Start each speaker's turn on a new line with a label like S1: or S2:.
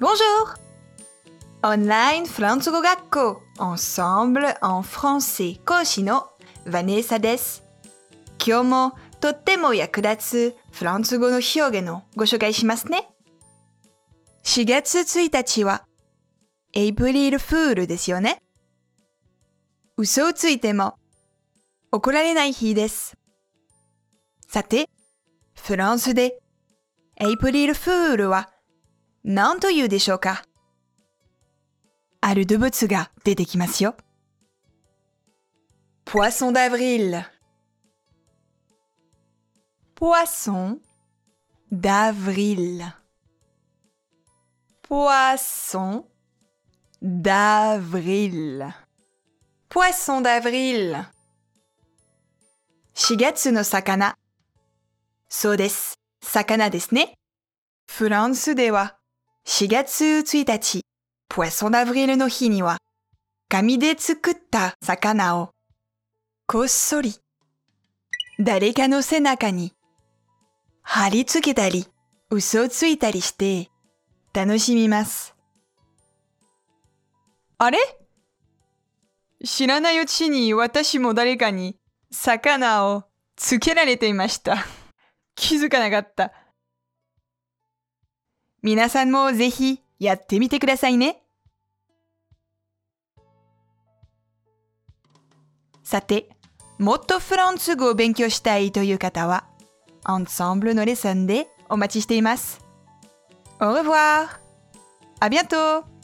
S1: Bonjour! Online フランス語学校 Ensemble en français 講師のヴァネーサです。今日もとっても役立つフランス語の表現をご紹介しますね。4月1日はエイプリルフールですよね。嘘をついても怒られない日です。さて、フランスでエイプリルフールは何と言うでしょうかある動物が出てきますよ。Poisson d'avril Poisson d'avril Poisson d'avril Poisson d'avril 4月の魚そうです。魚ですね。フランスでは 4月1日、ポエソンダブリルの日には、紙で作った魚を、こっそり、誰かの背中に、貼り付けたり、嘘をついたりして、楽しみます。あれ知らないうちに私も誰かに魚をつけられていました。気づかなかった。皆さんもぜひやってみてくださいね。さて、もっとフランス語を勉強したいという方は、アンサンブルのレッスンでお待ちしています。Au revoir! À bientôt!